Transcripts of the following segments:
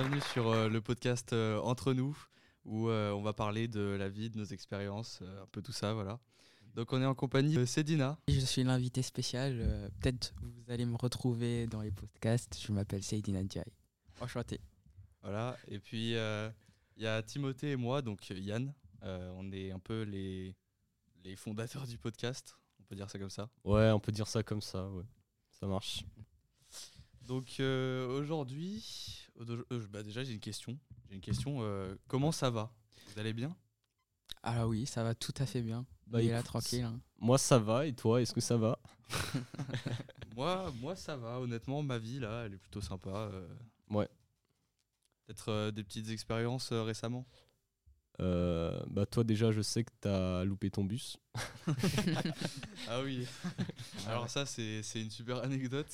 bienvenue sur euh, le podcast euh, Entre nous, où euh, on va parler de la vie, de nos expériences, euh, un peu tout ça, voilà. Donc on est en compagnie de Cédina. Je suis l'invité spécial. euh, Peut-être vous allez me retrouver dans les podcasts. Je m'appelle Seydina Ndiaye. Enchanté. Voilà. Et puis euh, il y a Timothée et moi, donc Yann. Euh, on est un peu les, les fondateurs du podcast, on peut dire ça comme ça. Ouais, on peut dire ça comme ça, ouais. Ça marche. Donc euh, aujourd'hui, euh, euh, bah, déjà j'ai une question. J'ai une question. euh, comment ça va? Vous allez bien? Ah oui, ça va tout à fait bien. Bah, Il est là tranquille. hein. Moi, ça va, et toi, est-ce que ça va? Moi, moi, ça va. Honnêtement, ma vie là, elle est plutôt sympa. euh. Ouais. Peut-être euh, des petites expériences euh, récemment? Euh, Bah, toi, déjà, je sais que t'as loupé ton bus. Ah oui. Alors ça, c'est c'est une super anecdote.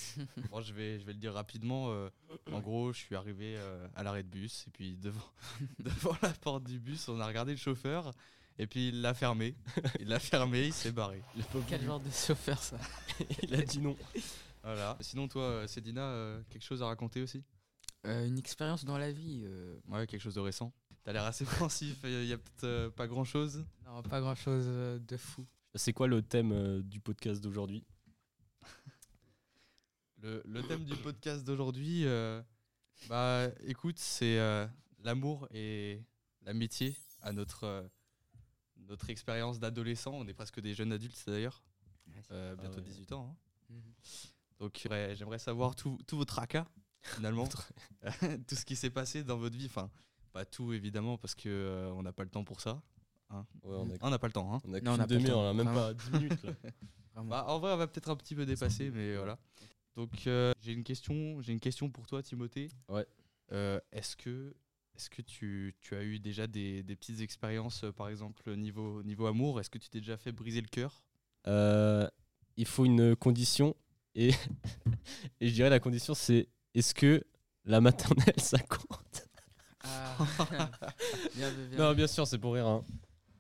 Bon, je vais je vais le dire rapidement. euh, en gros, je suis arrivé euh, à l'arrêt de bus et puis devant devant la porte du bus, on a regardé le chauffeur et puis il l'a fermé. Il l'a fermé, il s'est barré. Quel genre de chauffeur ça Il a dit non. Voilà. Sinon, toi, Cédina, euh, quelque chose à raconter aussi? Euh, Une expérience dans la vie euh, Ouais, quelque chose de récent. T'as l'air assez pensif. Il y a peut-être euh, pas grand chose. Non, pas grand chose de fou. C'est quoi le thème euh, du podcast d'aujourd'hui? Le, le thème du podcast d'aujourd'hui, euh, bah écoute, c'est euh, l'amour et l'amitié à notre, euh, notre expérience d'adolescent. On est presque des jeunes adultes d'ailleurs, euh, bientôt ouais. 18 ans. hein. Mhm. Donc j'aimerais j'aimerais savoir tout, tout votre tracas, finalement. tout ce qui s'est passé dans votre vie. Enfin, pas tout évidemment, parce qu'on euh, on n'a pas le temps pour ça. Ouais, on a, Ah, On n'a pas le temps. Hein. on a qu'une demi-heure, temps. on a même pas 10 minutes. Là. Bah, en vrai, on va peut-être un petit peu dépasser, mais voilà. Donc, euh, j'ai une question. J'ai une question pour toi, Timothée. Ouais. Euh, est-ce que, est-ce que tu, tu as eu déjà des, des petites expériences, par exemple niveau niveau amour? Est-ce que tu t'es déjà fait briser le cœur? Euh, il faut une condition, et, et je dirais la condition, c'est est-ce que la maternelle, ça compte? Ah. bien, Non, bien sûr, c'est pour rire. hein.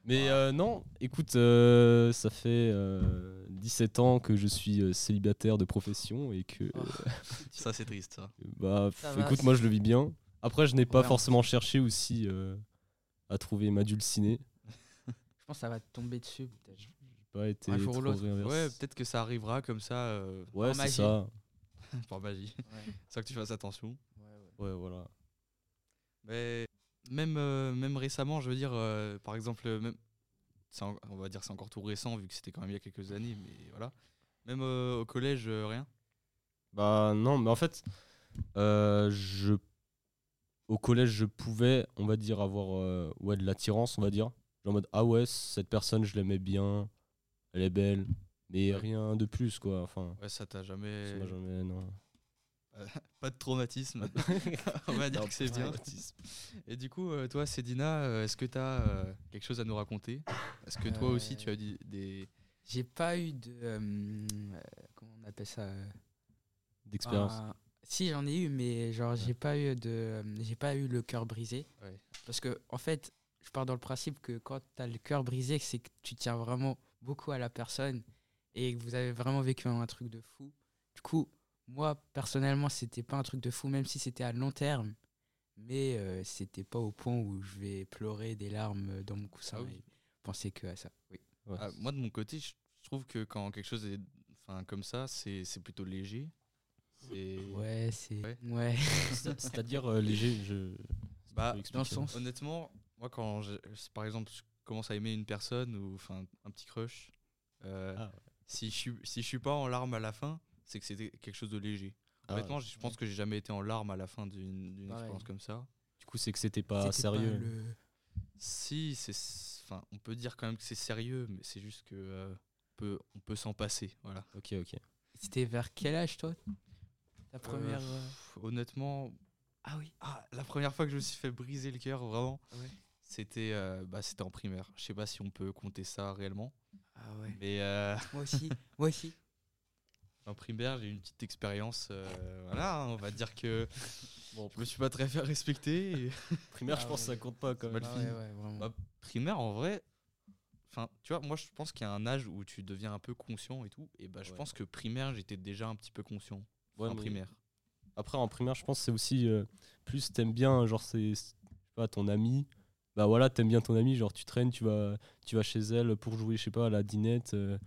Mais euh, non, écoute, euh, ça fait euh, 17 ans que je suis euh, célibataire de profession et que, Oh. Ça, c'est triste, ça. bah, Ça f- va, écoute, moi je le vis bien. Après, je n'ai pas Ouais, forcément cherché aussi euh, à trouver ma dulcinée. Je pense que ça va te tomber dessus peut-être. J'ai pas été Un jour ou trop l'autre. réinversé. Ouais, peut-être que ça arrivera comme ça, euh, Ouais, c'est ça. par magie. Ouais, C'est ça que tu fasses attention. ouais, ouais. Ouais, voilà. Mais même, euh, même récemment, je veux dire, euh, par exemple, euh, même, en- on va dire que c'est encore tout récent vu que c'était quand même il y a quelques années, mais voilà. Même euh, au collège, rien? Bah non, mais en fait, je au collège, je pouvais, on va dire, avoir ouais, de l'attirance, on va dire. Genre en mode, ah ouais, cette personne, je l'aimais bien, elle est belle, mais Ouais. rien de plus, quoi. Enfin, Ouais, ça t'a jamais. ça m'a jamais, non. Pas de traumatisme. on va dire Non, que c'est bien. traumatisme. Et du coup, euh, toi, Cédina, euh, est-ce que tu as quelque chose à nous raconter? Est-ce que toi aussi, Euh, tu as dit des. J'ai pas eu de. euh, euh, comment on appelle ça euh, D'expérience. un- Si, j'en ai eu, mais genre, j'ai pas eu de. euh, J'ai pas eu le cœur brisé. Ouais. Parce que, en fait, je pars dans le principe que quand t'as le cœur brisé, c'est que tu tiens vraiment beaucoup à la personne et que vous avez vraiment vécu un truc de fou. Du coup, moi, personnellement, c'était pas un truc de fou, même si c'était à long terme. Mais euh, c'était pas au point où je vais pleurer des larmes dans mon coussin Ah oui. et penser que à ça. Oui. Ouais. Ah, moi, de mon côté, je trouve que quand quelque chose est enfin, comme ça, c'est c'est plutôt léger. C'est- Ouais, c'est. Ouais. Ouais. C'est- C'est-à-dire euh, léger, je. Bah, dans le sens- Honnêtement, moi, quand je- par exemple, je commence à aimer une personne ou enfin un petit crush, euh, Ah ouais. si, je suis, si je suis pas en larmes à la fin, c'est que c'était quelque chose de léger. Ah, Honnêtement, je pense que j'ai jamais été en larmes à la fin d'une expérience comme ça. Du coup, c'est que c'était pas C'était sérieux. le- Si, c'est, enfin, on peut dire quand même que c'est sérieux, mais c'est juste que euh, on peut, on peut s'en passer, voilà. Ok, ok. C'était vers quel âge, toi? Ta première. Euh, euh, pff, honnêtement, Ah oui. ah, la première fois que je me suis fait briser le cœur, vraiment, Ouais. c'était, euh, bah, c'était en primaire. Je sais pas si on peut compter ça réellement, Ah ouais. mais euh, Moi aussi. Moi aussi. En primaire, j'ai eu une petite expérience. euh, voilà, hein, on va dire que bon, je me suis pas très fait respecter. et- Primaire, Ah je pense que ouais. ça compte pas quand même. Ah ouais, ouais. Bah, primaire, en vrai, enfin, tu vois, moi, je pense qu'il y a un âge où tu deviens un peu conscient et tout. Et bah, je Ouais. pense que primaire, j'étais déjà un petit peu conscient Ouais, en primaire. Après, en primaire, je pense que c'est aussi euh, plus t'aimes bien, genre, c'est pas, ton ami. Bah voilà, t'aimes bien ton ami, genre, tu traînes, tu vas, tu vas chez elle pour jouer, je sais pas, à la dinette, euh,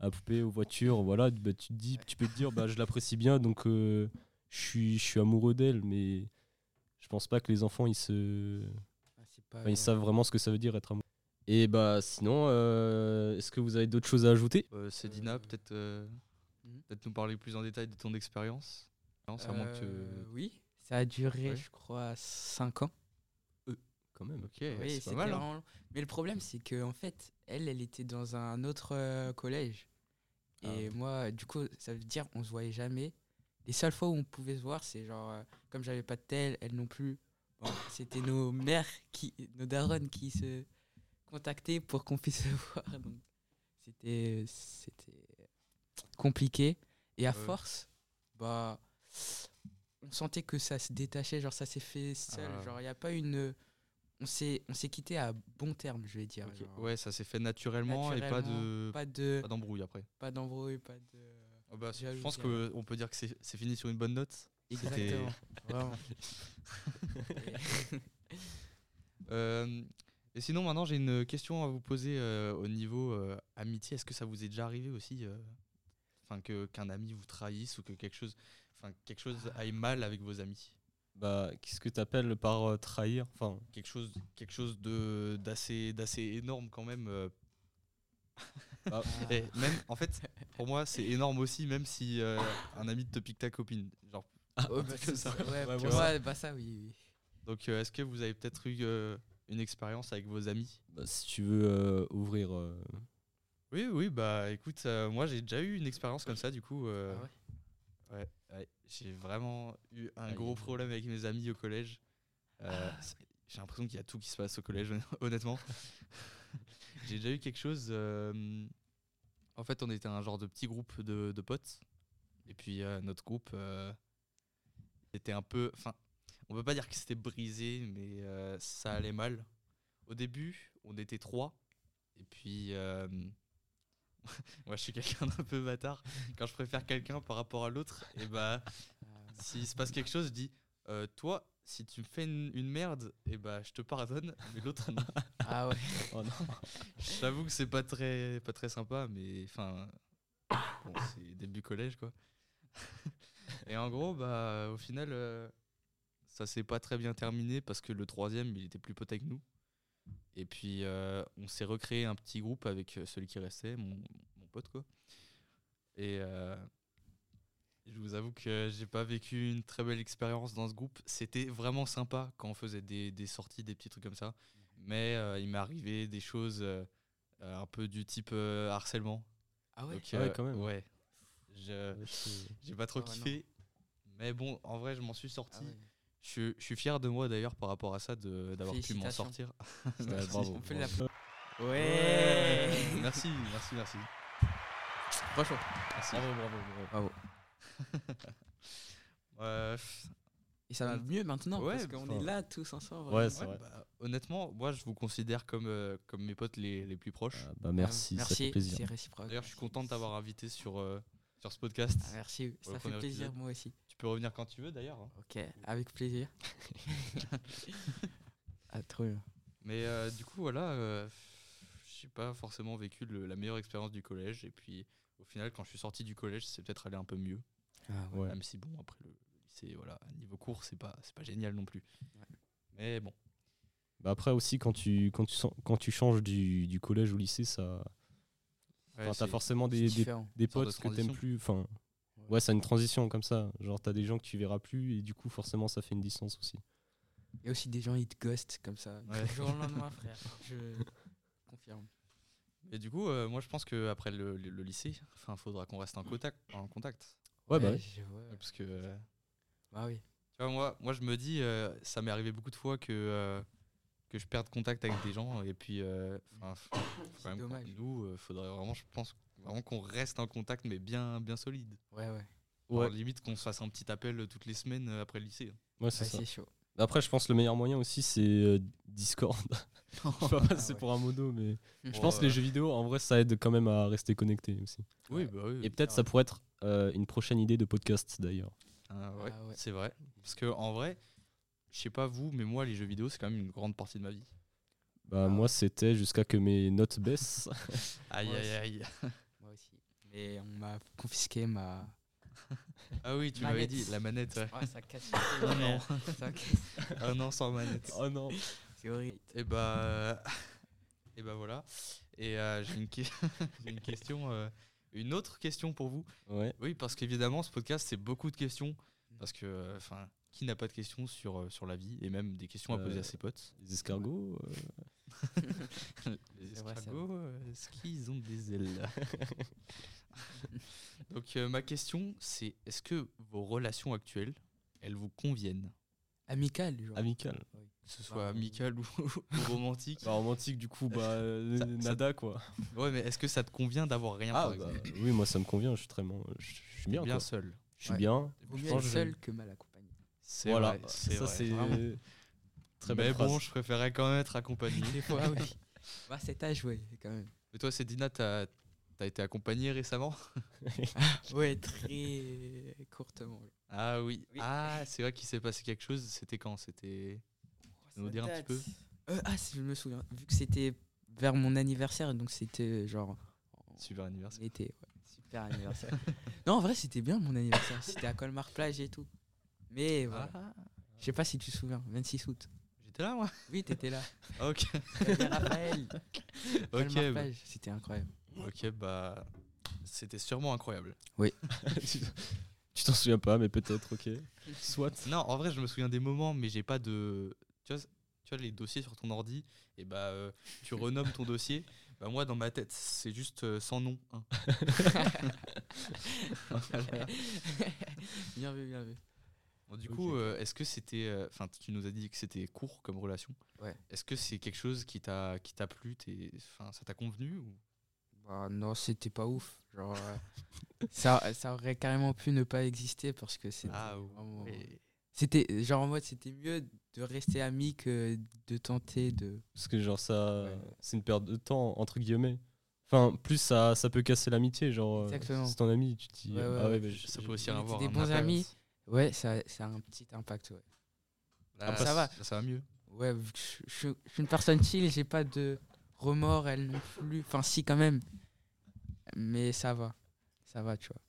à la poupée, aux voitures. Voilà, bah, tu, te dis, tu peux te dire, bah, je l'apprécie bien, donc euh, je suis je suis amoureux d'elle, mais je pense pas que les enfants, ils se. Ah, Enfin, ils savent vraiment ce que ça veut dire être amoureux. Et bah sinon, euh, est-ce que vous avez d'autres choses à ajouter? Euh, Cédina, Euh, peut-être euh, mhm. peut-être nous parler plus en détail de ton expérience. Non, que Oui, ça a duré, Ouais. je crois, 5 ans. Quand même. Ok, oui, c'est pas mal. hein. Mais le problème, c'est que en fait, elle, elle était dans un autre euh, collège. Et Ah. moi, du coup, ça veut dire on se voyait jamais. Les seules fois où on pouvait se voir, c'est genre, euh, comme j'avais pas de tel, elle non plus. Bon, c'était nos mères, qui, nos darons qui se contactaient pour qu'on puisse se voir. Donc, c'était, c'était compliqué. Et à force, bah, on sentait que ça se détachait, genre ça s'est fait seul. Ah. Genre, il n'y a pas une. On s'est, on s'est quitté à bon terme, je vais dire. Ok, genre. Ouais, ça s'est fait naturellement, et pas de Pas de, pas d'embrouille après. pas d'embrouille, pas de. Ah bah, je pense que- qu'on peut dire que c'est fini sur une bonne note. Exactement. Euh, et sinon, maintenant, j'ai une question à vous poser euh, au niveau euh, amitié. Est-ce que ça vous est déjà arrivé aussi enfin, que qu'un ami vous trahisse ou que quelque chose, enfin, quelque chose aille mal avec vos amis? Bah, qu'est-ce que tu appelles par euh, trahir? Enfin, quelque chose, quelque chose de d'assez d'assez énorme quand même. euh. bah, Et même, en fait, pour moi, c'est énorme aussi, même si euh, un ami te pique ta copine. Genre, Oh, bah, comme c'est ça. ça. Ouais, Ouais, voilà. vois, bah ça, oui. oui. donc, euh, est-ce que vous avez peut-être eu euh, une expérience avec vos amis? Bah, si tu veux euh, ouvrir. euh, Oui, oui, bah écoute, euh, moi j'ai déjà eu une expérience comme ça, du coup. euh, Ah ouais? Ouais, ouais, j'ai vraiment eu un Aïe. gros problème avec mes amis au collège. Euh, c'est- j'ai l'impression qu'il y a tout qui se passe au collège, honnêtement. j'ai déjà eu quelque chose. euh, en fait, on était un genre de petit groupe de, de potes. Et puis euh, notre groupe était un peu. Enfin, on peut pas dire que c'était brisé, mais ça allait mal. Au début, on était trois. Et puis. Euh, moi, je suis quelqu'un d'un peu bâtard. Quand je préfère quelqu'un par rapport à l'autre, et bah, Ah, s'il se passe quelque chose, je dis euh, Toi, si tu me fais une, une merde, et bah, je te pardonne, mais l'autre, non. Ah ouais. Oh non. J'avoue que c'est pas très, pas très sympa, mais enfin. Bon, c'est début collège, quoi. et en gros, bah, au final, euh, ça s'est pas très bien terminé parce que le troisième, il était plus pote avec nous. Et puis, euh, on s'est recréé un petit groupe avec euh, celui qui restait, mon, mon pote, quoi. Et euh, je vous avoue que j'ai pas vécu une très belle expérience dans ce groupe. C'était vraiment sympa quand on faisait des, des sorties, des petits trucs comme ça. Mais euh, il m'est arrivé des choses un peu du type euh, harcèlement. Ah ouais? Donc, Ah ouais, quand même. Ouais. Je- J'ai pas trop Ah ouais, kiffé. Mais bon, en vrai, je m'en suis Ah sorti. ouais. Je, suis- je suis fier de moi d'ailleurs par rapport à ça, d'avoir pu m'en sortir. Ouais, Merci. bravo, On peut bravo. Ouais. merci, merci, merci. Franchement. Merci. Bravo, bravo, bravo. Bravo. Euh, Et ça va mieux maintenant Ouais, parce qu'on est là tous ensemble. Ouais, vraiment. c'est ouais, vrai. bah, honnêtement, moi je vous considère comme, euh, comme mes potes les, les plus proches. Ah, bah merci, ça fait Merci, plaisir. c'est réciproque. D'ailleurs, je suis content de t'avoir invité sur, euh, sur ce podcast. Ah, merci, ça fait plaisir épisode. moi aussi. Tu peux revenir quand tu veux d'ailleurs. hein. Ok, avec plaisir. ah, trop bien. Mais euh, du coup, voilà, euh, j'ai pas forcément vécu le- la meilleure expérience du collège. Et puis, au final, quand je suis sorti du collège, c'est peut-être allé un peu mieux. Ah, Ouais. Même si, bon, après le, le lycée, voilà, niveau cours, c'est pas, c'est pas génial non plus. Ouais. Mais bon, Bah après aussi, quand tu, quand tu, sens- quand tu changes du, du collège au lycée, ça. ouais, Enfin, c'est- t'as forcément des, des, différent. des Une sorte de potes que t'aimes transition. plus. Enfin, Ouais. ouais, c'est une transition comme ça. Genre, t'as des gens que tu verras plus et du coup, forcément, ça fait une distance aussi. Il y a aussi des gens, ils te ghostent comme ça. Ouais. Du jour au lendemain, frère. Je confirme. Et du coup, euh, moi, je pense qu'après le, le, le lycée, enfin, faudra qu'on reste en contact. En contact Ouais, bah ouais. vois. parce que, euh, Bah oui. tu vois, moi, moi, je me dis, euh, ça m'est arrivé beaucoup de fois que, euh, que je perde contact avec des gens. Et puis, euh, enfin, nous, euh, faudrait vraiment, je pense, vraiment qu'on reste en contact, mais bien, bien solide. Ouais, ouais. Genre, Ouais. limite qu'on se fasse un petit appel toutes les semaines euh, après le lycée. Ouais, c'est Ouais, ça. c'est chaud. Après, je pense que le meilleur moyen aussi, c'est euh, Discord. je sais pas ouais. pour un modo, mais je pense que les jeux vidéo, en vrai, ça aide quand même à rester connecté aussi. Oui, bah oui. Et peut-être ça pourrait être euh, une prochaine idée de podcast d'ailleurs. Ah ouais, Ah ouais. c'est vrai. Parce que en vrai, je sais pas vous, mais moi, les jeux vidéo, c'est quand même une grande partie de ma vie. Bah, moi, c'était jusqu'à que mes notes baissent. Aïe, aïe, aïe. Mais on m'a confisqué ma. Ah oui, tu m'avais Manette. dit, la manette, ouais. Ouais, ça casse. Oh non. Ça casse. Ah non, sans manette. oh non. C'est horrible. Et bah, et bah voilà. Et euh, j'ai une, que- j'ai une question, euh, une autre question pour vous. Ouais. Oui, parce qu'évidemment, ce podcast, c'est beaucoup de questions. Parce que, euh, enfin, qui n'a pas de questions sur, euh, sur la vie et même des questions à poser Euh, à ses potes? Les escargots. euh, Les C'est vrai, c'est escargots, euh, est-ce qu'ils ont des ailes Donc, euh, ma question, c'est est-ce que vos relations actuelles, elles vous conviennent? Amical, genre. Amical. Que ce soit Bah, amicales ou, ou romantiques Bah, romantique, du coup, bah, euh, Ça- ça- nada, quoi. Ouais, mais est-ce que ça te convient d'avoir rien Ah, par bah, oui, moi, ça me convient. Je suis très bon. Je je suis bien, bien quoi. seul. Je suis Ouais. bien. Vaut mieux être seul que mal accompagné. C'est Voilà, vrai, c'est ça, vrai. c'est très Mais bon, phrase. je préférais quand même être accompagné. Des fois, oui. Bah, cet âge, oui, quand même. Mais toi, Cédina, t'as as été accompagné récemment Ouais, très courtement. Ah oui. Oui. Ah, c'est vrai qu'il s'est passé quelque chose. C'était quand? C'était. Peux nous dire un petit peu? Euh, ah, si je me souviens. Vu que c'était vers mon anniversaire, donc c'était genre en Super anniversaire. été. ouais. Super anniversaire. non, en vrai, c'était bien mon anniversaire. C'était à Colmar Plage et tout. Mais voilà. Ah, Je sais pas si tu te souviens, 26 août. J'étais là, moi? Oui, t'étais là. Ok. Raphaël. ok. Bah- c'était incroyable. Ok, bah. C'était sûrement incroyable. tu tu t'en souviens pas, mais peut-être, ok. Soit. Non, en vrai, je me souviens des moments, mais j'ai pas de. Tu vois, tu vois les dossiers sur ton ordi, et bah euh, tu renommes ton dossier. Bah moi, dans ma tête, c'est juste euh, sans nom. hein. bien vu, bien vu. Bon, du coup, ok. euh, est-ce que c'était. euh, Enfin, tu nous as dit que c'était court comme relation. Ouais. Est-ce que c'est quelque chose qui t'a qui t'a plu t'es- Enfin, ça t'a convenu ou... Bah, non, c'était pas ouf. Genre, euh, ça, ça aurait carrément pu ne pas exister parce que c'était Ah, vraiment- ouais. C'était genre en mode c'était mieux de rester amis que de tenter de. Parce que, genre, ça. Ouais. C'est une perte de temps, entre guillemets. Enfin, plus ça, ça peut casser l'amitié. Genre, euh, Exactement. c'est ton ami, tu te dis. Ouais, ouais, ah ouais. bah, Ça peut aussi avoir des un bons impact. amis. Ouais, ça, ça a un petit impact, ouais. Là, Après, ça va. là, ça va mieux. Ouais, je suis une personne chill, j'ai pas de remords, elle non plus. Enfin, si, quand même. Mais ça va. Ça va, tu vois.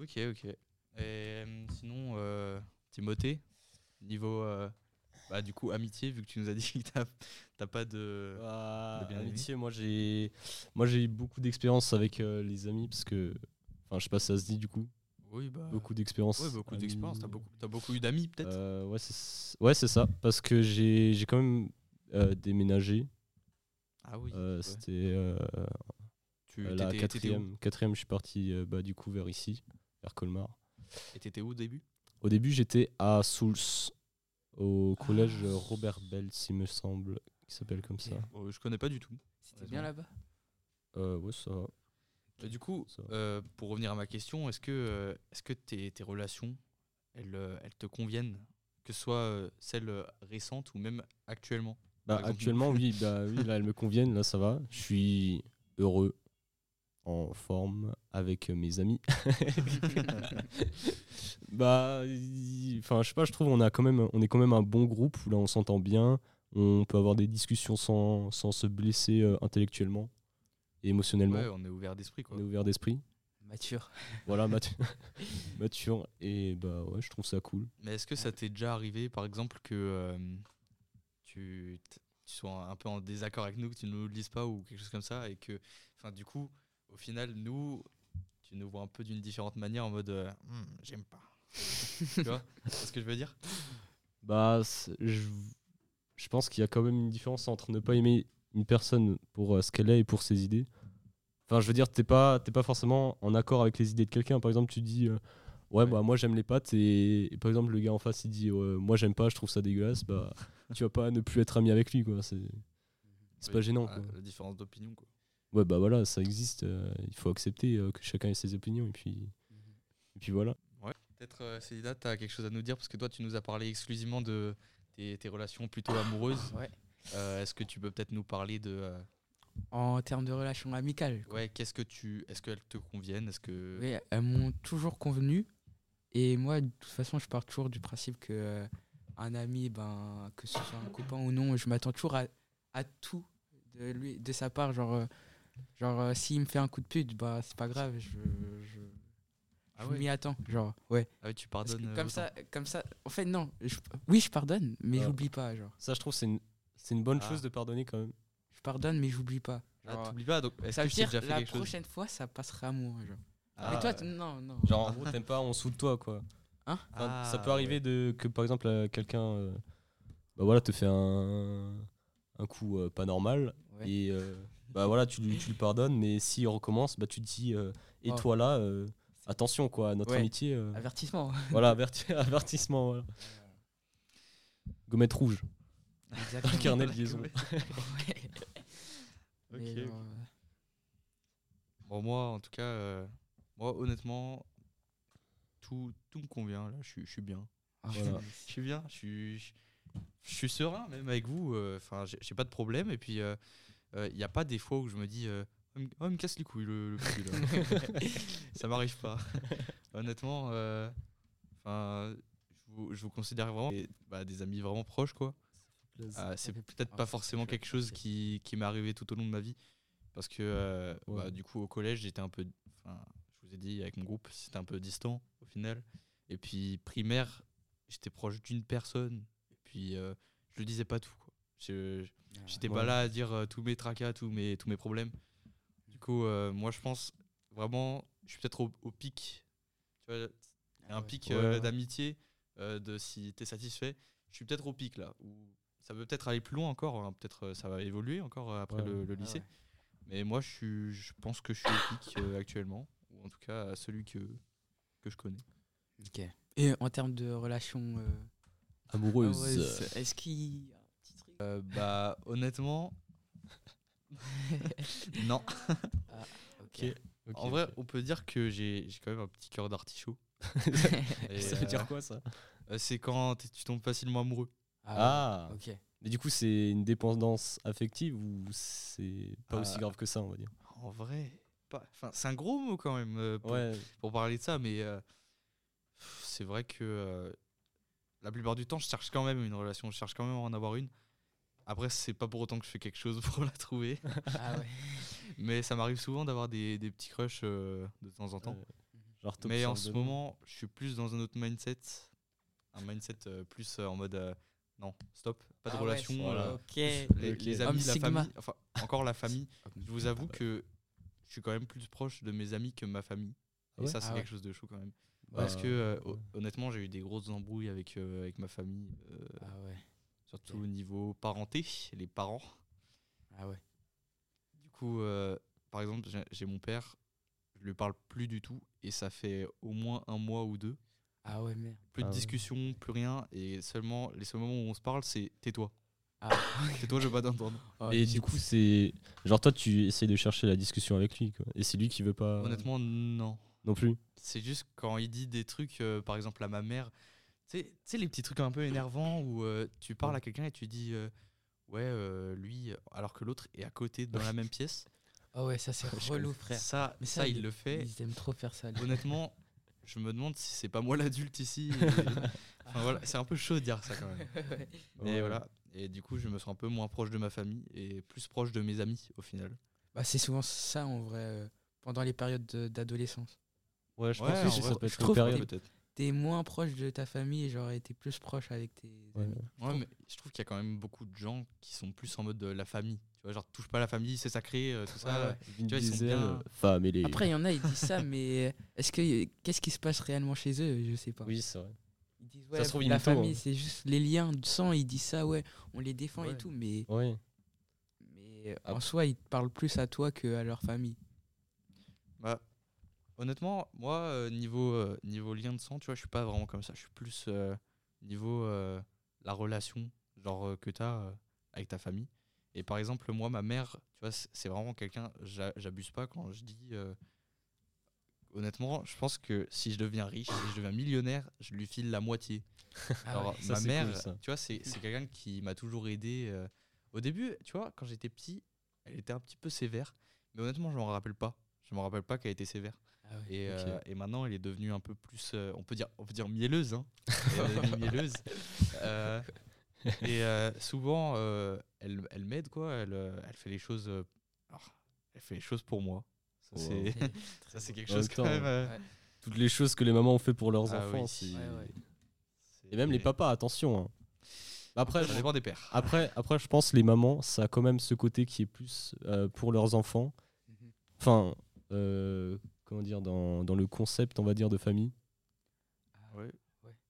Ok, ok. Et euh, sinon, euh, Timothée, niveau. euh, bah, du coup, amitié, vu que tu nous as dit que t'as t'as pas de. Ah, de bien aimé. amitié, moi j'ai moi j'ai eu beaucoup d'expérience avec euh, les amis parce que enfin je sais pas si ça se dit du coup Oui, bah. beaucoup d'expérience Ouais, beaucoup d'expérience. T'as beaucoup, t'as beaucoup eu d'amis, peut-être? Euh, ouais c'est ouais c'est ça parce que j'ai j'ai quand même euh, déménagé Ah oui. Euh, ouais. c'était euh, Tu la quatrième quatrième je suis parti euh, bah, du coup vers ici vers Colmar Et t'étais où au début? Au début j'étais à Souls au collège Ah. Robert Bell il me semble qui s'appelle comme ça. Bon, Je connais pas du tout. C'était bien là-bas? Euh, ouais ça va Et du coup, euh, pour revenir à ma question, est-ce que, euh, est-ce que tes, tes relations, elles, euh, elles te conviennent? Que ce soit euh, celles euh, récentes ou même actuellement? Bah, actuellement, oui, bah, oui, là, elles me conviennent, là, ça va. Je suis heureux, en forme, avec mes amis. bah, enfin, je sais pas, je trouve on a quand même, on est quand même un bon groupe où là, on s'entend bien. On peut avoir des discussions sans, sans se blesser euh, intellectuellement et émotionnellement. Ouais, on est ouvert d'esprit, quoi. On est ouvert d'esprit. Mature. Voilà, matu- mature. Et bah, ouais, je trouve ça cool. Mais est-ce que ça t'est déjà arrivé, par exemple, que euh, tu, sois un peu en désaccord avec nous, que tu ne nous le dises pas ou quelque chose comme ça, et que, enfin, du coup, au final, nous, tu nous vois un peu d'une différente manière en mode, euh, Hmm, j'aime pas. tu vois ce que je veux dire? Bah, je, je pense qu'il y a quand même une différence entre ne pas aimer une personne pour euh, ce qu'elle est et pour ses idées. Enfin, je veux dire, t'es pas, t'es pas forcément en accord avec les idées de quelqu'un. Par exemple, tu dis, euh, ouais, Ouais. bah moi j'aime les pâtes, et, et par exemple, le gars en face il dit, ouais, moi j'aime pas, je trouve ça dégueulasse, bah tu vas pas ne plus être ami avec lui, quoi. C'est c'est pas Oui, gênant, ah, quoi. La différence d'opinion, quoi. Ouais, bah voilà, ça existe. euh, il faut accepter euh, que chacun ait ses opinions, et puis, et puis voilà. Peut-être, euh, Célida, tu as quelque chose à nous dire parce que toi, tu nous as parlé exclusivement de tes, tes relations plutôt amoureuses. Ouais. Euh, Est-ce que tu peux peut-être nous parler de. euh, En termes de relations amicales. quoi. ouais, qu'est-ce que tu. Est-ce qu'elles te conviennent Est-ce que. Oui, elles m'ont toujours convenu. Et moi, de toute façon, je pars toujours du principe que euh, un ami, ben, que ce soit un copain ou non, je m'attends toujours à, à tout de lui, de sa part. Genre, euh, genre euh, s'il me fait un coup de pute, bah c'est pas grave, je, je, Ah je ouais. m'y attends. Genre, ouais. Ah ouais, tu pardonnes. euh, comme ça, comme ça. En fait, non. je- oui, je pardonne, mais Ah. j'oublie pas. Genre, Ça, je trouve, c'est une, c'est une bonne Ah. chose de pardonner quand même. je pardonne, mais j'oublie pas. Ah, Genre, t'oublies pas, donc est-ce ça que veut dire déjà fait la prochaine fois, ça passera à moi. Genre. Ah, mais toi, non, non. Genre, en gros, t'aimes pas, on de toi, quoi. Hein Enfin, ça Ah, peut arriver de, que, par exemple, euh, quelqu'un euh, bah voilà, te fait un, un coup euh, pas normal. Ouais. Et euh, bah voilà, tu, lui- tu lui pardonnes, mais s'il recommence, bah tu te dis, euh, et Oh. toi là, euh, attention, quoi, notre Ouais. amitié. euh, Avertissement. voilà, averti- avertissement. Voilà. Gommette rouge. Exactement. Le carnet de liaison. Ok. Bon, moi, en tout cas, euh, moi, honnêtement, tout, tout me convient. Là, je suis- je suis bien. ah, Voilà. Je suis bien. Je suis, je, je suis serein, même avec vous. euh, Enfin, j'ai j'ai pas de problème. Et puis, il n'y a pas des fois où je me dis, euh, oh, il me- oh, me casse les couilles le, le cul, là. Ça m'arrive pas. Honnêtement, euh, enfin, je, vous, je vous considère vraiment des, bah, des amis vraiment proches, quoi. Ah, c'est fait- peut-être ah, pas forcément quelque chose qui, qui m'est arrivé tout au long de ma vie. Parce que euh, Ouais. bah, du coup, au collège, j'étais un peu. Vous ai dit, avec mon groupe, c'était un peu distant au final. Et puis, primaire, j'étais proche d'une personne. Et puis, euh, je le disais pas tout. Quoi. Je- Ah, J'étais Ouais. pas là à dire euh, tous mes tracas, tous mes, tous mes problèmes. Du coup, euh, moi, je pense vraiment, je suis peut-être au, au pic. Tu vois, un ouais. pic Ouais, d'amitié, de si tu es satisfait. Je suis peut-être au pic là. Où ça peut peut-être aller plus loin encore. hein, peut-être ça va évoluer encore après le, le Ah lycée. Mais moi, je, suis, je pense que je suis au pic actuellement. Ou en tout cas, celui que, que je connais. Ok. Et en termes de relations euh, Amoureuse. amoureuses, est-ce qu'il y a un petit truc Euh, bah, honnêtement, non. Ok. Ok, en vrai, on peut dire que j'ai j'ai quand même un petit cœur d'artichaut. Ça veut dire euh, quoi ça? C'est quand tu tombes facilement amoureux. Ah. ok. Mais du coup, c'est une dépendance affective ou c'est pas aussi Ah. grave que ça, on va dire? En vrai, pas. Enfin, c'est un gros mot quand même euh, pour, Ouais. pour parler de ça, mais euh, c'est vrai que euh, la plupart du temps, je cherche quand même une relation, je cherche quand même à en avoir une. Après, c'est pas pour autant que je fais quelque chose pour la trouver, Ah ouais. mais ça m'arrive souvent d'avoir des, des petits crushs euh, de temps en temps. Ouais. Genre Mais en ce moment, je suis plus dans un autre mindset, un mindset euh, plus euh, en mode euh, non, stop, pas de Ah ouais, relation. Ok. les, Ok. les Homme amis, la Sigma. famille, enfin encore la famille. Je vous avoue Ah ouais. que je suis quand même plus proche de mes amis que ma famille. Ah Et ouais ça, c'est Ah ouais. quelque chose de chaud quand même. Bah, Parce que euh, ouais. honnêtement, j'ai eu des grosses embrouilles avec, euh, avec ma famille, euh, Ah ouais. surtout au niveau parenté, les parents. Ah ouais. Du coup, euh, par exemple, j'ai- j'ai mon père, je lui parle plus du tout et ça fait au moins un mois ou deux. Ah ouais, merde. Plus Ah de ouais. discussion, plus rien. Et seulement, les seuls moments où on se parle, c'est tais-toi. Ah. Tais-toi, je veux pas t'entendre. Et du coup, c'est. Genre, toi, tu essayes de chercher la discussion avec lui, quoi. Et c'est lui qui veut pas. Honnêtement, non. Non plus. C'est juste quand il dit des trucs, euh, par exemple à ma mère, tu sais- les petits trucs un peu énervants où euh, tu parles à quelqu'un et tu dis euh, Ouais, euh, lui, alors que l'autre est à côté dans la même pièce. Ah ouais, ça c'est relou, frère. Ça, Mais ça, ça, il il- le fait. Ils aiment trop faire ça. Honnêtement, je me demande si c'est pas moi l'adulte ici. et- Enfin, voilà, c'est un peu chaud de dire ça quand même. Ouais. Et Ouais. voilà. Et du coup, je me sens un peu moins proche de ma famille et plus proche de mes amis au final. Bah, c'est souvent ça en vrai, euh, pendant les périodes de- d'adolescence. Ouais, je Ouais, pense en que ça peut je être période. peut-être. T'es moins proche de ta famille et genre t'es plus proche avec tes Ouais. amis. Ouais, mais je trouve qu'il y a quand même beaucoup de gens qui sont plus en mode de la famille. Tu vois, genre touche pas la famille, c'est sacré, euh, tout ça. Ouais, Tu vois, ils sont Diesel, bien. euh, femme et les. Après, il y en a, ils disent ça, mais est-ce que qu'est-ce qui se passe réellement chez eux? Je sais pas. Oui, c'est vrai. Ils disent, Ça ouais, se trouve, la famille, c'est juste les liens de sang. Ils disent ça, ouais, on les défend Ouais. et tout, mais, mais en soi, ils te parlent plus à toi qu'à leur famille. Bah, honnêtement, moi, euh, niveau, euh, niveau lien de sang, tu vois, je suis pas vraiment comme ça. Je suis plus euh, niveau euh, la relation genre euh, que tu as avec ta famille. Et par exemple, moi, ma mère, tu vois, c'est vraiment quelqu'un, j'a- j'abuse pas quand je dis. Honnêtement, je pense que si je deviens riche, si je deviens millionnaire, je lui file la moitié. Ah Alors, ouais. ma mère, cool, tu vois, c'est c'est quelqu'un qui m'a toujours aidé. euh, Au début, tu vois, quand j'étais petit, elle était un petit peu sévère. Mais honnêtement, je m'en rappelle pas. Je me rappelle pas qu'elle était sévère. Ah. Et, euh, et maintenant, elle est devenue un peu plus, euh, on peut dire, on peut dire mielleuse. Hein. Elle est devenue mielleuse. Et souvent, elle, elle m'aide, quoi. Elle, elle fait les choses. alors, elle fait les choses pour moi. Ça, Wow. c'est, quelque chose quand même. euh, Ouais. Toutes les choses que les mamans ont fait pour leurs Ah enfants. oui. c'est- Ouais, ouais. Et même les papas, attention. hein. Après, Ça dépend des pères. après, après, je pense les mamans, ça a quand même ce côté qui est plus euh, pour leurs enfants. Mhm. Enfin, euh, comment dire, dans, dans le concept, on va dire, de famille. Ouais.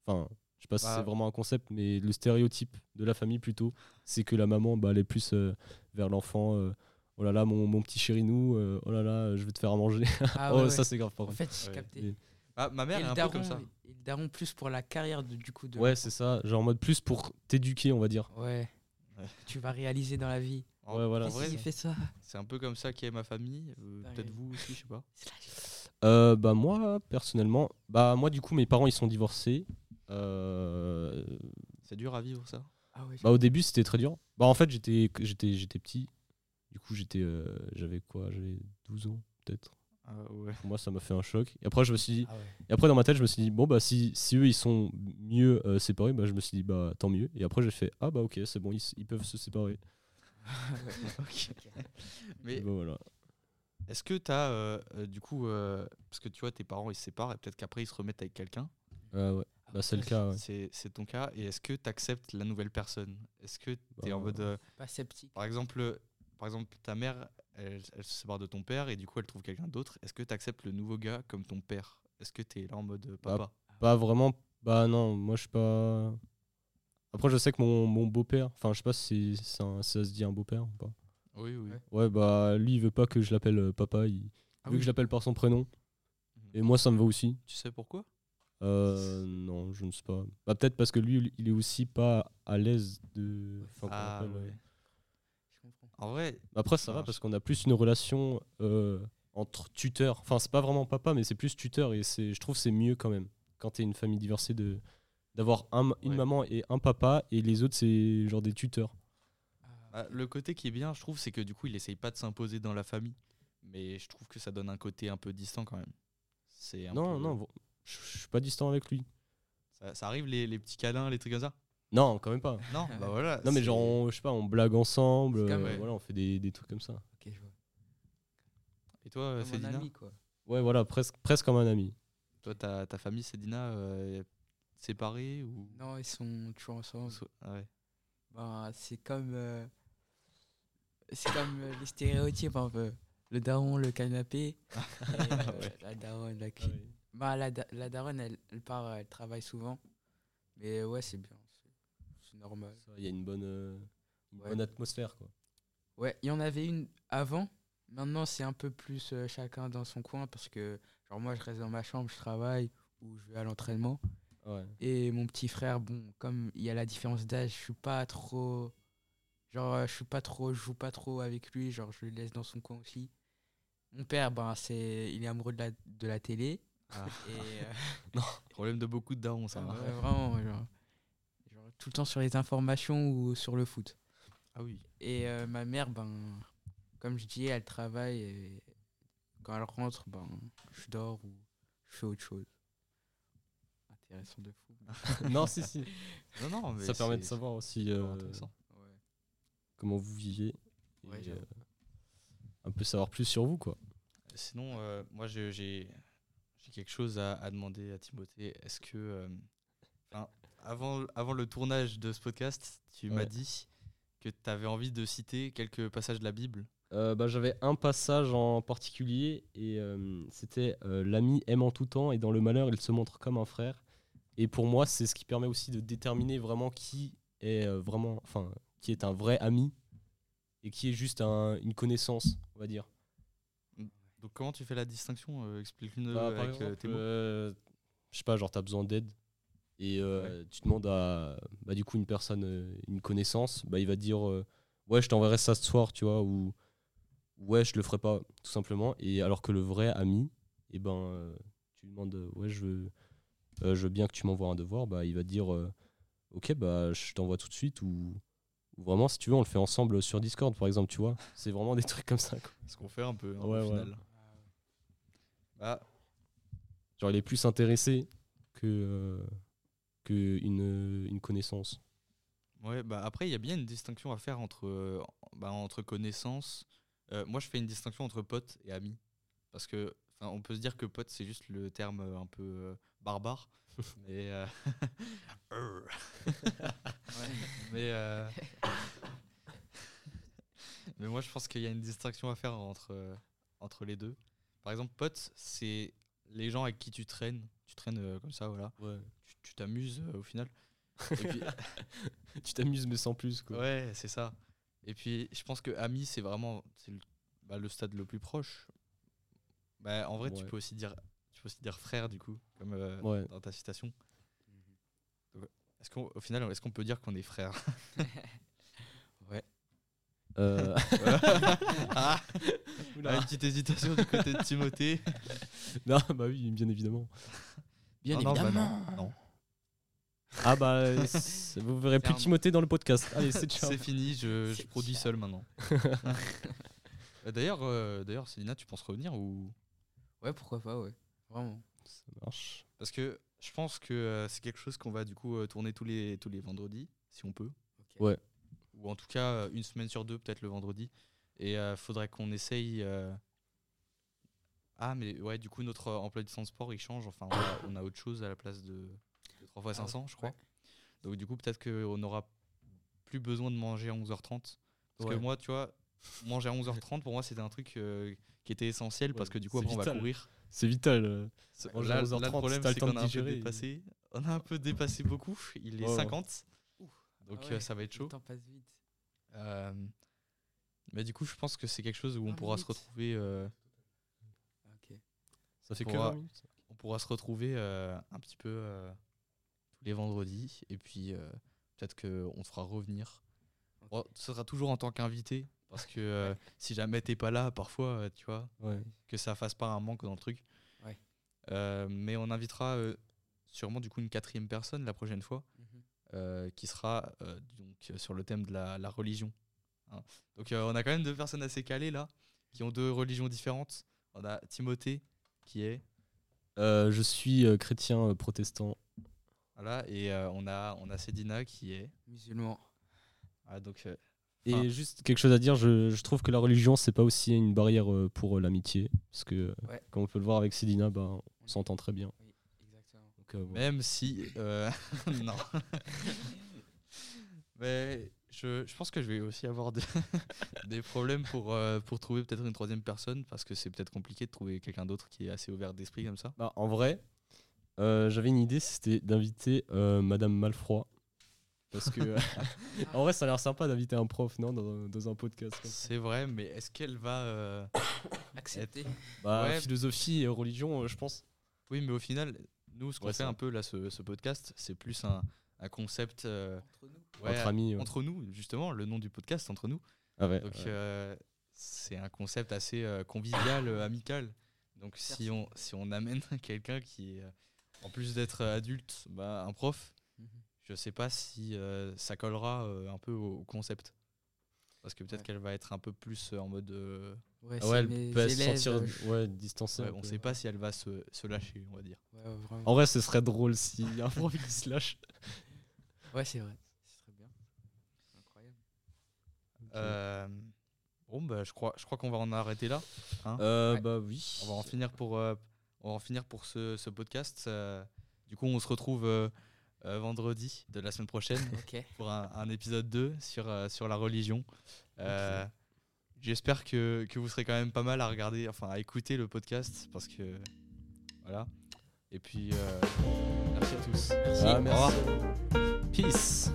Enfin, je sais pas si Bah. c'est vraiment un concept, mais le stéréotype de la famille plutôt, c'est que la maman, bah, elle est plus euh, vers l'enfant. Oh là là, mon, mon petit chérinou, euh, oh là là, je vais te faire à manger. Ah oh, ouais, ça ouais. c'est grave. par En fait, j'ai Ouais. capté. Et- Ah, ma mère Et est un daron, peu comme ça. et le daron plus pour la carrière de, du coup de Ouais, c'est ça. Genre en mode plus pour t'éduquer, on va dire. Ouais. Ouais. Tu vas réaliser dans la vie. En, Ouais, voilà, vrai, fait ça c'est un peu comme ça qu'est ma famille. euh. Peut-être vous aussi, je sais pas. Euh, bah moi personnellement, bah moi du coup mes parents ils sont divorcés. Euh, C'est dur à vivre ça. Ah ouais. bah au début c'était très dur. Bah en fait j'étais j'étais j'étais petit. Du coup j'étais euh, j'avais quoi J'avais 12 ans peut-être. Ah, ouais. Pour moi ça m'a fait un choc. Et après je me suis dit Ah ouais. et après dans ma tête je me suis dit bon bah si si eux ils sont mieux euh, séparés bah je me suis dit bah tant mieux. Et après j'ai fait ah bah ok c'est bon ils, ils peuvent se séparer. Mais bah, voilà. est-ce que tu as du coup, euh, parce que tu vois, tes parents ils se séparent et peut-être qu'après ils se remettent avec quelqu'un. Ah ouais. Bah c'est le cas. Ouais. C'est c'est ton cas. Et est-ce que tu acceptes la nouvelle personne? Est-ce que tu es en Bah, mode. euh, Pas sceptique. par, exemple, par exemple, ta mère, elle, elle se sépare de ton père et du coup elle trouve quelqu'un d'autre. Est-ce que tu acceptes le nouveau gars comme ton père? Est-ce que tu es là en mode euh, Bah, papa Pas vraiment. Bah non, moi je suis pas. Après, je sais que mon, mon beau-père, enfin, je sais pas si c'est un- ça se dit un beau-père ou pas. Oui, oui. Ouais. Bah lui, il veut pas que je l'appelle euh, papa, il Ah veut oui. que je l'appelle par son prénom. Mhm. Et moi, ça me va aussi. Tu sais pourquoi? Euh, non, je ne sais pas. Bah, peut-être parce que lui, il est aussi pas à l'aise de. enfin, Ah, appelle, euh, ouais. En vrai, Après, Ça ça va parce qu'on a plus une relation euh, entre tuteurs. Enfin, c'est pas vraiment papa, mais c'est plus tuteur et c'est, je trouve que c'est mieux quand même quand t'es une famille divorcée de d'avoir un, une Ouais. maman et un papa et les autres c'est genre des tuteurs. Ah, bah, le côté qui est bien, je trouve, c'est que du coup il essaye pas de s'imposer dans la famille. Mais je trouve que ça donne un côté un peu distant quand même. C'est un Non, peu- non, bon, je je suis pas distant avec lui. Ça, ça arrive les, les petits câlins, les trucs comme ça? Non, quand même pas. Non, bah voilà. Non, mais genre, on, je sais pas, on blague ensemble, C'est euh, voilà, on fait des, des trucs comme ça. ok, je vois. Et toi, euh, Comme un Cédina ami, quoi. Ouais, voilà, presque, presque comme un ami. Toi, ta, ta famille, Cédina, euh, séparée ou? Non, ils sont toujours ensemble. Ah ouais. Bah, c'est comme. euh, c'est comme euh, les stéréotypes un peu. Le daron, le canapé. et, euh, Ouais. La daronne, la cuisine. Bah, la, da- la daronne, elle, elle part, euh, elle travaille souvent. Mais ouais, c'est bien. Normal. Il y a une bonne, euh, une Ouais. bonne atmosphère, quoi. Ouais, il y en avait une avant. Maintenant, c'est un peu plus euh, chacun dans son coin parce que, genre, moi, je reste dans ma chambre, je travaille ou je vais à l'entraînement. Ouais. Et mon petit frère, bon, comme il y a la différence d'âge, je suis pas trop. Genre, euh, je suis pas trop. Je joue pas trop avec lui, genre, je le laisse dans son coin aussi. Mon père, ben, c'est, il est amoureux de la, de la télé. Ah. Et euh, Problème de beaucoup de darons, ça. ouais, vraiment, genre, tout le temps sur les informations ou sur le foot. Ah oui. Et euh, ma mère, ben, comme je dis, elle travaille et quand elle rentre, ben, je dors ou je fais autre chose. Intéressant de fou. non, si, si. Non, non, mais Ça permet de savoir aussi euh. Ouais. comment vous viviez. et, Ouais, euh, un peu savoir plus sur vous, quoi. Sinon, euh, moi, je- j'ai quelque chose à, à demander à Timothée. Est-ce que, euh, avant, avant le tournage de ce podcast, tu m'as dit que tu avais envie de citer quelques passages de la Bible. Euh, bah, J'avais un passage en particulier et euh, c'était euh, L'ami aime en tout temps et dans le malheur il se montre comme un frère. Et pour moi, c'est ce qui permet aussi de déterminer vraiment qui est vraiment, enfin, qui est un vrai ami et qui est juste un- une connaissance, on va dire. Donc, comment tu fais la distinction Explique-nous Bah, avec exemple, tes mots. je sais pas, genre t'as besoin d'aide et euh, tu demandes à bah, du coup une personne, euh, une connaissance, bah, il va te dire euh, ouais je t'enverrai ça ce soir, tu vois, ou ouais je le ferai pas tout simplement. Et alors que le vrai ami, et ben euh, tu lui demandes ouais je veux, euh, je veux bien que tu m'envoies un devoir, bah il va te dire euh, ok bah je t'envoie tout de suite ou, ou vraiment si tu veux on le fait ensemble sur Discord par exemple, tu vois. C'est vraiment des trucs comme ça. quoi. Ce qu'on fait un peu, hein, Ouais, au ouais. final. Bah, Genre, il est plus intéressé que, euh, que une, une connaissance. Ouais, bah après, il y a bien une distinction à faire entre, euh, bah, entre connaissances. Euh, moi, je fais une distinction entre potes et amis. Parce que, enfin, on peut se dire que pote, c'est juste le terme euh, un peu euh, barbare. mais. euh, mais. euh, mais moi, je pense qu'il y a une distinction à faire entre, euh, entre les deux. Par exemple, pote, c'est les gens avec qui tu traînes. Tu traînes euh, comme ça, voilà. Ouais. Tu- t'amuses euh, au final. Et puis, tu t'amuses, mais sans plus. Quoi. Ouais, c'est ça. Et puis, je pense que ami, c'est vraiment c'est le, bah, le stade le plus proche. Bah, en vrai, tu Ouais. peux aussi dire, tu peux aussi dire frère du coup, comme euh, Ouais. dans ta citation. Donc, Est-ce qu'on, au final, est-ce qu'on peut dire qu'on est frères Euh, ah, Oula. Une petite hésitation du côté de Timothée. non, bah oui, bien évidemment. Bien Non, non, bah non, évidemment. non. Ah bah, vous verrez plus. Timothée dans le podcast. Allez, c'est fini, je, produis seul maintenant. Euh, d'ailleurs, euh, d'ailleurs, Célina, tu penses revenir ou? Ouais, pourquoi pas, ouais. Vraiment. Ça marche. Parce que je pense que euh, c'est quelque chose qu'on va du coup euh, tourner tous les, tous les vendredis, si on peut. Ouais. Ou en tout cas euh, une semaine sur deux, peut-être le vendredi. Et il faudrait qu'on essaye. Ah, mais ouais, du coup, notre euh, emploi du temps de sport il change. Enfin, on a, on a autre chose à la place de, de 3 fois Ah ouais, 500, je crois. ouais. Donc, du coup, peut-être qu'on n'aura plus besoin de manger à 11h30. Parce Ouais. que moi, tu vois, manger à 11h30, pour moi, c'était un truc euh, qui était essentiel parce que du coup, après, on va vital. courir. C'est vital. euh. Manger Là, à là, 11h30, le problème, le c'est temps qu'on a un peu digérer. dépassé. On a un peu dépassé beaucoup. Il est Ouais, ouais. 50. Donc Ah euh, ouais, ça va être Le chaud. temps passe vite. Euh, mais du coup, je pense que c'est quelque chose où on pourra se retrouver. Ça fait que pourra- 20 minutes. on pourra se retrouver euh, un petit peu euh, tous les vendredis. Et puis euh, peut-être qu'on te fera revenir. Bon, ce sera toujours en tant qu'invité. Parce que si jamais t'es pas là, parfois, tu vois, Ouais. que ça fasse pas un manque dans le truc. Ouais. Mais on invitera sûrement du coup une quatrième personne la prochaine fois. Mhm. euh, qui sera euh, donc sur le thème de la, la religion. hein. Donc euh, on a quand même deux personnes assez calées là, qui ont deux religions différentes. On a Timothée qui est Euh, je suis euh, chrétien euh, protestant. voilà et euh, on a on a Cédina qui est Musulman. ah, donc euh, Et Enfin- juste quelque chose à dire, je, je trouve que la religion, c'est pas aussi une barrière euh, pour euh, l'amitié. Parce que, Ouais. comme on peut le voir avec Sidina, bah, on s'entend très bien. Oui, exactement. Donc, euh, même si euh, non mais je, je pense que je vais aussi avoir des, des problèmes pour euh, pour trouver peut-être une troisième personne parce que c'est peut-être compliqué de trouver quelqu'un d'autre qui est assez ouvert d'esprit comme ça Bah, en vrai, euh, j'avais une idée, c'était d'inviter euh, Madame Malfroid. Parce que, en vrai, ça a l'air sympa d'inviter un prof, non, dans, dans un podcast. c'est vrai mais est-ce qu'elle va euh, Accepté. Bah, Ouais. philosophie et religion, euh, je pense. Oui, mais au final, nous, ce qu'on Ouais, fait ça. un peu là, ce, ce podcast, c'est plus un, un concept euh, Entre nous. ouais, Entre amis. ouais. entre nous, justement, le nom du podcast, entre nous. Ah ouais, Donc, ouais. euh, c'est un concept assez euh, convivial, euh, amical. Donc, si on, si on amène quelqu'un qui est, euh, en plus d'être adulte, bah, un prof, Mhm. je sais pas si euh, ça collera euh, un peu au, au concept. Parce que peut-être Ouais. qu'elle va être un peu plus euh, en mode. euh, Ouais, Ah ouais, elle peut se sentir ouais, distancée. ouais, on sait pas si elle va se, se lâcher, on va dire. En vrai, ce serait drôle s'il y a un prof qui se lâche. Ouais, c'est vrai. Ce serait bien. Incroyable. Euh, bon, bah, je crois, je crois qu'on va en arrêter là. Euh, Ouais. Bah oui. On va en finir pour, euh, on va en finir pour ce, ce podcast. Euh, du coup, on se retrouve euh, euh, vendredi de la semaine prochaine Ok. pour un, un épisode 2 sur, euh, sur la religion. Euh, J'espère que, que vous serez quand même pas mal à regarder, enfin à écouter le podcast parce que voilà. Et puis, euh, merci à tous. Merci. Ah, Au merci. revoir. Peace.